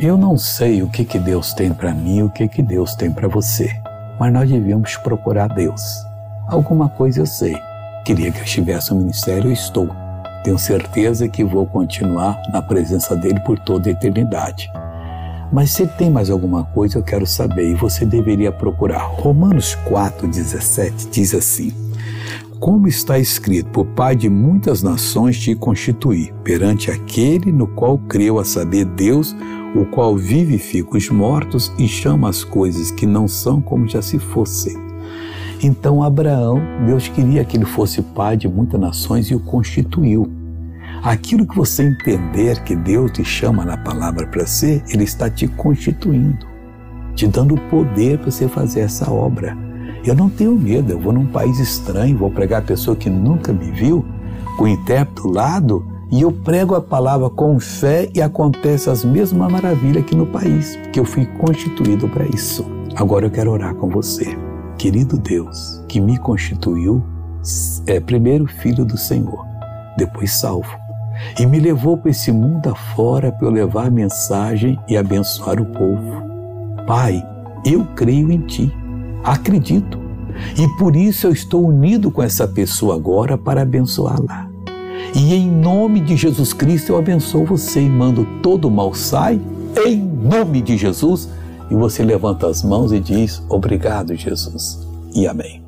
Eu não sei o que, que Deus tem para mim o que, que Deus tem para você, mas nós devemos procurar Deus. Alguma coisa eu sei. Queria que eu estivesse no ministério, eu estou. Tenho certeza que vou continuar na presença dele por toda a eternidade. Mas se tem mais alguma coisa, eu quero saber e você deveria procurar. Romanos 4,17 diz assim: Como está escrito, por Pai de muitas nações te constituí, perante aquele no qual creu a saber Deus, o qual vivifica os mortos e chama as coisas que não são como já se fossem. Então, Abraão, Deus queria que ele fosse pai de muitas nações e o constituiu. Aquilo que você entender que Deus te chama na palavra para ser, Ele está te constituindo, te dando o poder para você fazer essa obra. Eu não tenho medo, eu vou num país estranho, vou pregar a pessoa que nunca me viu, com o intérprete do lado, e eu prego a palavra com fé e acontece as mesmas maravilhas aqui no país, porque eu fui constituído para isso. Agora eu quero orar com você. Querido Deus, que me constituiu, é primeiro filho do Senhor, depois salvo, e me levou para esse mundo afora para eu levar a mensagem e abençoar o povo. Pai, eu creio em Ti, acredito, e por isso eu estou unido com essa pessoa agora para abençoá-la. E em nome de Jesus Cristo eu abençoo você e mando todo o mal sai, em nome de Jesus. E você levanta as mãos e diz: Obrigado, Jesus. E amém.